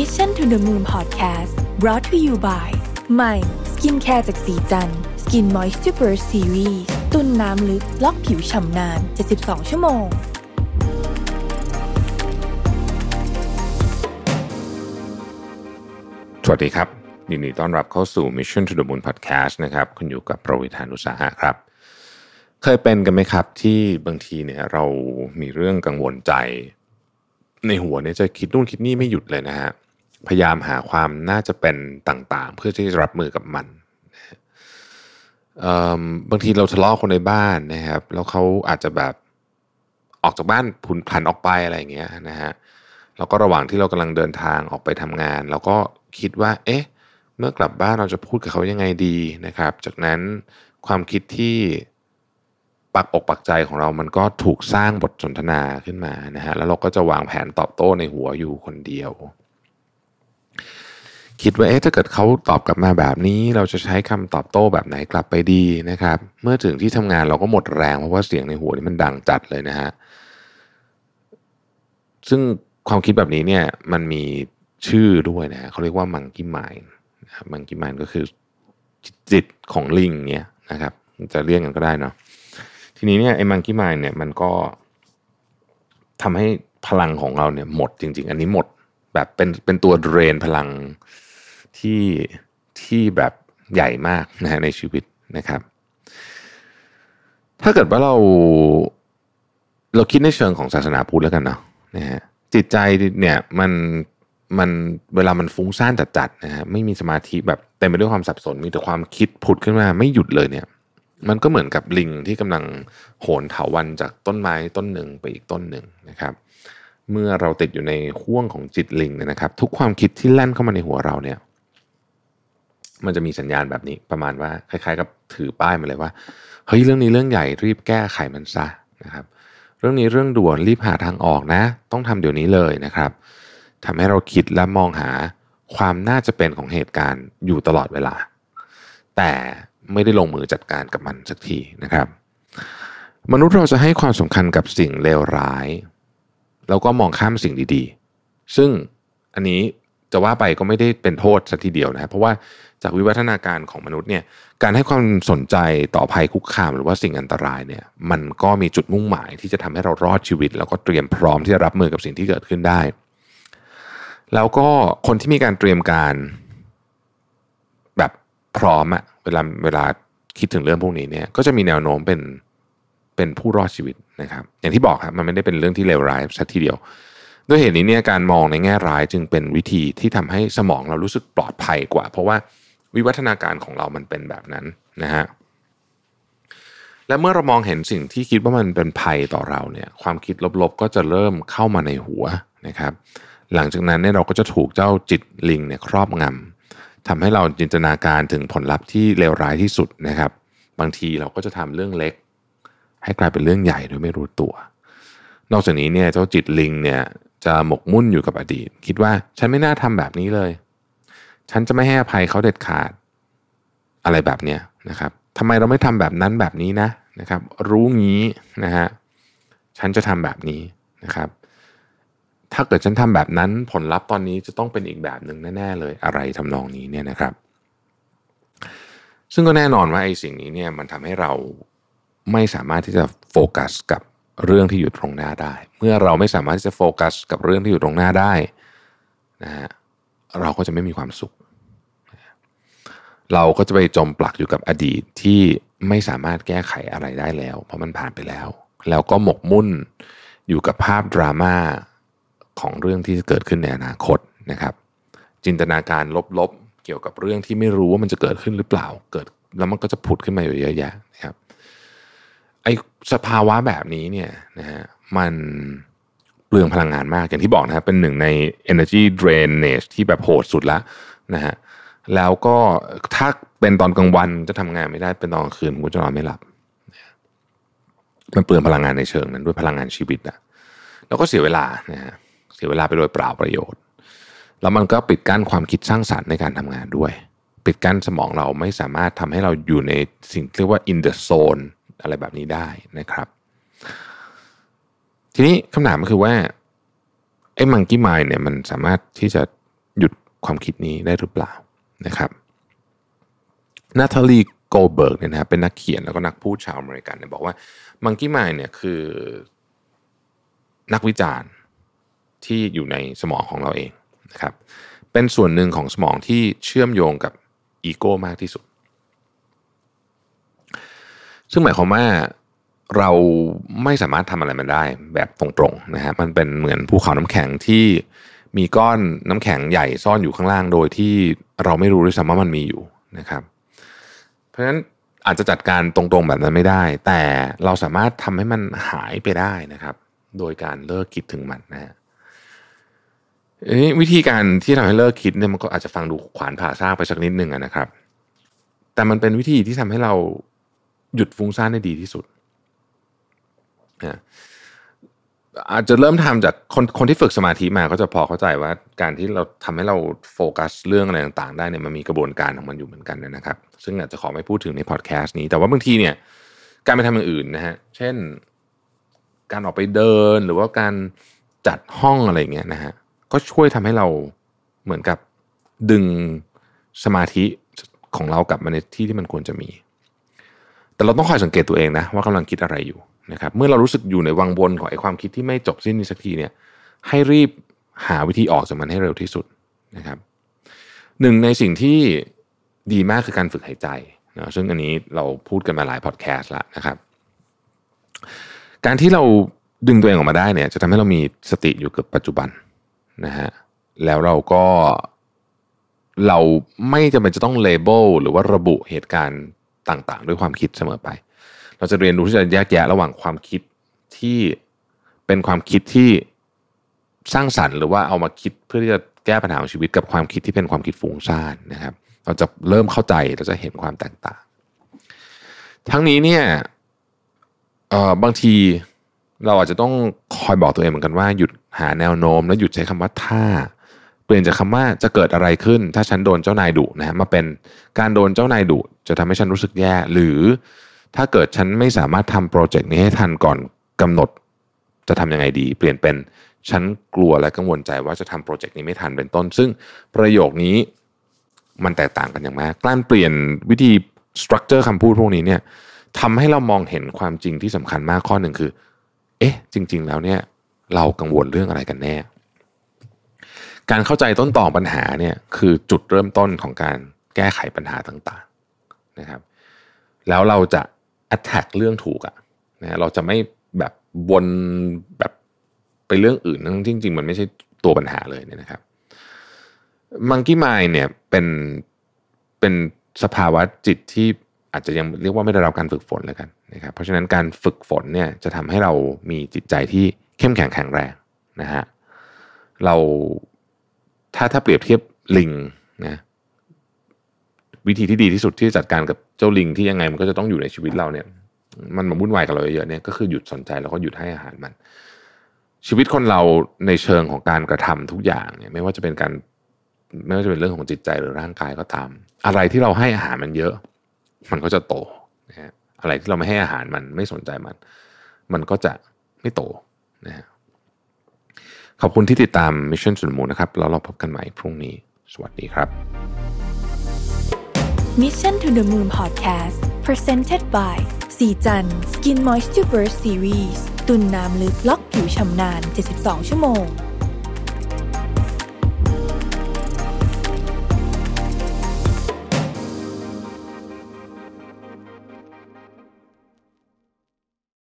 Mission to the Moon Podcast brought to you by ใหม่สกินแคร์จากศรีจันทร์ Skin Moisture Burst Series ตุนน้ำลึก ล็อกผิวฉ่ำนาน 72 ชั่วโมง สวัสดีครับ ยินดีต้อนรับเข้าสู่ Mission to the Moon Podcast นะครับคุณอยู่กับผมรวิศ หาญอุตสาหะครับ เคยเป็นกันไหมครับที่บางทีเนี่ยเรามีเรื่องกังวลใจในหัวเนี่ยจะคิดนู่นคิดนี่ไม่หยุดเลยนะฮะ พยายามหาความน่าจะเป็นต่างๆ เพื่อที่จะรับมือกับมันบางทีเราทะเลาะคนในบ้านนะครับ แล้วเขาอาจจะแบบออกจากบ้านผุนพันออกไปอะไรอย่างเงี้ยนะฮะแล้วก็ระหว่างที่เรากำลังเดินทางออกไปทำงาน เราก็คิดว่า เอ๊ะ เมื่อกลับบ้านเราจะพูดกับเขายังไงดีนะครับ จากนั้นความคิดที่ปักอกปักใจของเรามันก็ถูกสร้างบทสนทนาขึ้นมานะฮะแล้วเราก็จะวางแผนตอบโต้ในหัวอยู่คนเดียว คิดว่าเอ๊ะถ้าเกิดเขาตอบกลับมาแบบนี้ เราจะใช้คำตอบโต้แบบไหนกลับไปดีนะครับ เมื่อถึงที่ทำงานเราก็หมดแรงเพราะว่าเสียงในหัวนี่มันดังจัดเลยนะฮะซึ่งความคิดแบบนี้เนี่ยมันมีชื่อด้วยนะฮะเขาเรียกว่า monkey mind นะครับ monkey mind ก็คือจิตของลิงเนี่ยนะครับ จะเรียกกันก็ได้เนาะทีนี้เนี่ยไอ้ monkey mind เนี่ยมันก็ทำให้พลังของเราเนี่ยหมดจริง ๆ อันนี้หมด แบบเป็นเป็นตัวเดรนพลังที่ที่แบบใหญ่มากนะฮะในชีวิตนะครับ ถ้าเกิดว่าเราเราคิดในเชิงของศาสนาพุทธแล้วกันเนาะนะฮะจิตใจเนี่ยมันมันเวลามันฟุ้งซ่านจัดๆนะฮะไม่มีสมาธิแบบเต็มไปด้วยความสับสนมีแต่ความคิดผุดขึ้นมาไม่หยุดเลยเนี่ย มันก็เหมือนกับลิงที่กำลังโหนเถาวันจากต้นไม้ต้นหนึ่งไปอีกต้นหนึ่งนะครับ เมื่อเราติดอยู่ในห่วงของจิตลิงเนี่ยนะครับ ทุกความคิดที่แล่นเข้ามาในหัวเราเนี่ย มันจะมีสัญญาณแบบนี้ประมาณว่าคล้ายๆ กับถือป้ายมาเลยว่าเฮ้ยเรื่องนี้เรื่องใหญ่รีบแก้ไขมันซะนะครับ เรื่องนี้เรื่องด่วนรีบหาทางออกนะ ต้องทำเดี๋ยวนี้เลยนะครับทำให้เราคิดและมองหาความน่าจะเป็นของเหตุการณ์อยู่ตลอดเวลา แต่ไม่ได้ลงมือจัดการกับมันสักทีนะครับ มนุษย์เราจะให้ความสำคัญกับสิ่งเลวร้าย แล้วก็มองข้ามสิ่งดีๆ ซึ่งอันนี้จะว่าไปก็ไม่ได้เป็นโทษสัทีเดียวนะครับเพราะว่าจากวิวัฒนาการของมนุษย์เนี่ยการให้ความสนใจต่อภัยคุกคามหรือว่าสิ่งอันตรายเนี่ยมันก็มีจุดมุ่งหมายที่จะทำให้เรารอดชีวิต แล้วก็เตรียมพร้อมที่จะรับมือกับสิ่งที่เกิดขึ้นได้ แล้วก็คนที่มีการเตรียมการแบบพร้อมอะเวลาเวลาคิดถึงเรื่องพวกนี้เนี่ยก็จะมีแนวโน้มเป็น เป็นผู้รอดชีวิตนะครับ อย่างที่บอกครับมันไม่ได้เป็นเรื่องที่เลวร้ายสักทีเดียว ด้วยเหตุนี้เนี่ยการมองในแง่ร้ายจึงเป็นวิธีที่ทำให้สมองเรารู้สึกปลอดภัยกว่า เพราะว่าวิวัฒนาการของเรามันเป็นแบบนั้นนะฮะและเมื่อเรามองเห็นสิ่งที่คิดว่ามันเป็นภัยต่อเราเนี่ยความคิดลบๆ ก็จะเริ่มเข้ามาในหัวนะครับ หลังจากนั้นเนี่ยเราก็จะถูกเจ้าจิตลิงเนี่ยครอบงำทำให้เราจินตนาการถึงผลลัพธ์ที่เลวร้ายที่สุดนะครับ บางทีเราก็จะทำเรื่องเล็ก ให้กลายเป็นเรื่องใหญ่โดยไม่รู้ตัว นอกจากนี้เนี่ยเจ้าจิตลิงเนี่ยจะหมกมุ่นอยู่กับอดีต คิดว่าฉันไม่น่าทำแบบนี้เลย ฉันจะไม่ให้อภัยเขาเด็ดขาดอะไรแบบเนี้ยนะครับทำไมเราไม่ทำแบบนั้นแบบนี้นะนะครับ รู้งี้นะฮะฉันจะทำแบบนี้นะครับ ถ้าเกิดฉันทำแบบนั้นผลลัพธ์ตอนนี้จะต้องเป็นอีกแบบหนึ่งแน่ๆเลยอะไรทำนองนี้เนี่ยนะครับ ซึ่งก็แน่นอนว่าไอ้สิ่งนี้เนี่ยมันทำให้เรา ไม่สามารถที่จะโฟกัสกับเรื่องที่อยู่ตรงหน้าได้ เมื่อเราไม่สามารถที่จะโฟกัสกับเรื่องที่อยู่ตรงหน้าได้นะฮะเราก็จะไม่มีความสุข เราก็จะไปจมปลักอยู่กับอดีตที่ไม่สามารถแก้ไขอะไรได้แล้ว เพราะมันผ่านไปแล้ว แล้วก็หมกมุ่นอยู่กับภาพดราม่าของเรื่องที่จะเกิดขึ้นในอนาคตนะครับ จินตนาการลบๆ เกี่ยวกับเรื่องที่ไม่รู้ว่ามันจะเกิดขึ้นหรือเปล่า เกิดแล้วมันก็จะผุดขึ้นมาอยู่เยอะแยะนะครับ ไอสภาวะแบบนี้เนี่ยนะฮะมันเปลืองพลังงานมากอย่างที่บอกนะครับเป็นหนึ่งใน energy drainage ที่แบบโหดสุดละนะฮะแล้วก็ถ้าเป็นตอนกลางวันจะทำงานไม่ได้เป็นตอนกลางคืนคุณจะนอนไม่หลับ มันเปลืองพลังงานในเชิงนั้นด้วยพลังงานชีวิตอะแล้วก็เสียเวลานะฮะเสียเวลาไปโดยเปล่าประโยชน์ แล้วมันก็ปิดกั้นความคิดสร้างสรรค์ในการทำงานด้วย ปิดกั้นสมองเราไม่สามารถทำให้เราอยู่ในสิ่งเรียกว่า in the zone อะไรแบบนี้ได้นะครับ ทีนี้คำถามก็คือว่าไอ้ monkey mind เนี่ยมันสามารถที่จะหยุดความคิดนี้ได้หรือเปล่านะครับนาตาลีโกลด์เบิร์กเนี่ยนะครับเป็นนักเขียนแล้วก็นักพูดชาวอเมริกันเนี่ยบอกว่า monkey mind เนี่ยคือนักวิจารณ์ที่อยู่ในสมองของเราเองนะครับ เป็นส่วนหนึ่งของสมองที่เชื่อมโยงกับอีโก้มากที่สุด ซึ่งหมายความว่าเราไม่สามารถทำอะไรมันได้แบบตรงๆนะฮะมันเป็นเหมือนภูเขาน้ำแข็งที่มีก้อนน้ำแข็งใหญ่ซ่อนอยู่ข้างล่างโดยที่เราไม่รู้ด้วยซ้ำว่ามันมีอยู่นะครับ เพราะฉะนั้นอาจจะจัดการตรงๆแบบนั้นไม่ได้ แต่เราสามารถทำให้มันหายไปได้นะครับ โดยการเลิกคิดถึงมันนะฮะวิธีการที่ทำให้เลิกคิดเนี่ยมันก็อาจจะฟังดูขวานผ่าซากไปสักนิดนึงนะครับ แต่มันเป็นวิธีที่ทำให้เรา หยุดฟุ้งซ่านได้ดีที่สุดนะอาจจะเริ่มทำจากคนคนที่ฝึกสมาธิมาก็จะพอเข้าใจว่าการที่เราทำให้เราโฟกัสเรื่องอะไรต่างๆ ได้เนี่ยมันมีกระบวนการของมันอยู่เหมือนกันนะครับ ซึ่งอาจจะขอไม่พูดถึงในพอดแคสต์นี้ แต่ว่าบางทีเนี่ยการไปทำอย่างอื่นนะฮะเช่น การออกไปเดินหรือว่าการจัดห้องอะไรเงี้ยนะฮะก็ช่วยทำให้เราเหมือนกับดึงสมาธิของเรากลับมาในที่ที่มันควรจะมี แต่เราต้องคอยสังเกตตัวเองนะว่ากำลังคิดอะไรอยู่นะครับเมื่อเรารู้สึกอยู่ในวังวนของไอ้ความคิดที่ไม่จบสิ้นสักทีเนี่ยให้รีบหาวิธีออกจากมันให้เร็วที่สุดนะครับหนึ่งในสิ่งที่ดีมากคือการฝึกหายใจนะซึ่งอันนี้เราพูดกันมาหลายพอดแคสต์แล้วนะครับ การที่เราดึงตัวเองออกมาได้เนี่ย จะทำให้เรามีสติอยู่กับปัจจุบันนะฮะแล้วเราก็เราไม่จำเป็นจะต้องเลเบลหรือว่าระบุเหตุการณ์ ต่างๆ ด้วยความคิดเสมอไป เราจะเรียนรู้ที่จะแยกแยะระหว่างความคิดที่เป็นความคิดที่สร้างสรรค์หรือว่าเอามาคิดเพื่อที่จะแก้ปัญหาของชีวิตกับความคิดที่เป็นความคิดฟุ้งซ่านนะครับ เราจะเริ่มเข้าใจเราจะเห็นความแตกต่าง ทั้งนี้เนี่ยบางทีเราอาจจะต้องคอยบอกตัวเองเหมือนกันว่าหยุดหาแนวโน้ม แล้วหยุดใช้คำว่าถ้า เปลี่ยนจากคำว่าจะเกิดอะไรขึ้น ถ้าฉันโดนเจ้านายดุนะฮะมาเป็นการโดนเจ้านายดุจะทำให้ฉันรู้สึกแย่ หรือถ้าเกิดฉันไม่สามารถทำโปรเจกต์นี้ให้ทันก่อนกำหนด จะทำยังไงดี เปลี่ยนเป็นฉันกลัวและกังวลใจว่าจะทำโปรเจกต์นี้ไม่ทันเป็นต้น ซึ่งประโยคนี้มันแตกต่างกันอย่างมากการเปลี่ยนวิธีสตรัคเจอร์คำพูดพวกนี้เนี่ยทำให้เรามองเห็นความจริงที่สำคัญมากข้อหนึ่งคือ เอ๊ะ จริง ๆ แล้วเนี่ย เรากังวลเรื่องอะไรกันแน่ การเข้าใจต้นตอปัญหาเนี่ยคือจุดเริ่มต้นของการแก้ไขปัญหาต่างๆนะครับ แล้วเราจะ attack เรื่องถูกอะนะเราจะไม่แบบวนแบบไปเรื่องอื่นทั้งจริง ๆ มันไม่ใช่ตัวปัญหาเลยเนี่ยนะครับมังกี้มายเนี่ยเป็นเป็นสภาวะจิตที่อาจจะยังเรียกว่าไม่ได้รับการฝึกฝนแล้วกันนะครับ เพราะฉะนั้นการฝึกฝนเนี่ยจะทำให้เรามีจิตใจที่เข้มแข็งแข็งแรงนะฮะเรา ถ้าถ้าเปรียบเทียบลิงนะวิธีที่ดีที่สุดที่จะจัดการกับเจ้าลิงที่ยังไงมันก็จะต้องอยู่ในชีวิตเราเนี่ย มันมาวุ่นวายกับเราเยอะเนี่ยก็คือหยุดสนใจแล้วก็หยุดให้อาหารมัน ชีวิตคนเราในเชิงของการกระทำทุกอย่างเนี่ย ไม่ว่าจะเป็นการไม่ว่าจะเป็นเรื่องของจิตใจหรือร่างกายก็ตาม อะไรที่เราให้อาหารมันเยอะ มันก็จะโตนะฮะอะไรที่เราไม่ให้อาหารมันไม่สนใจมัน มันก็จะไม่โตนะฮะ ขอบคุณที่ติดตาม Mission to the Moon นะครับ แล้วเราพบกันใหม่พรุ่งนี้ สวัสดีครับ Mission to the Moon Podcast Presented by สีจัน Skin Moisture Burst Series ตุนน้ำลึกล็อกผิวชำนาน 72 ชั่วโมง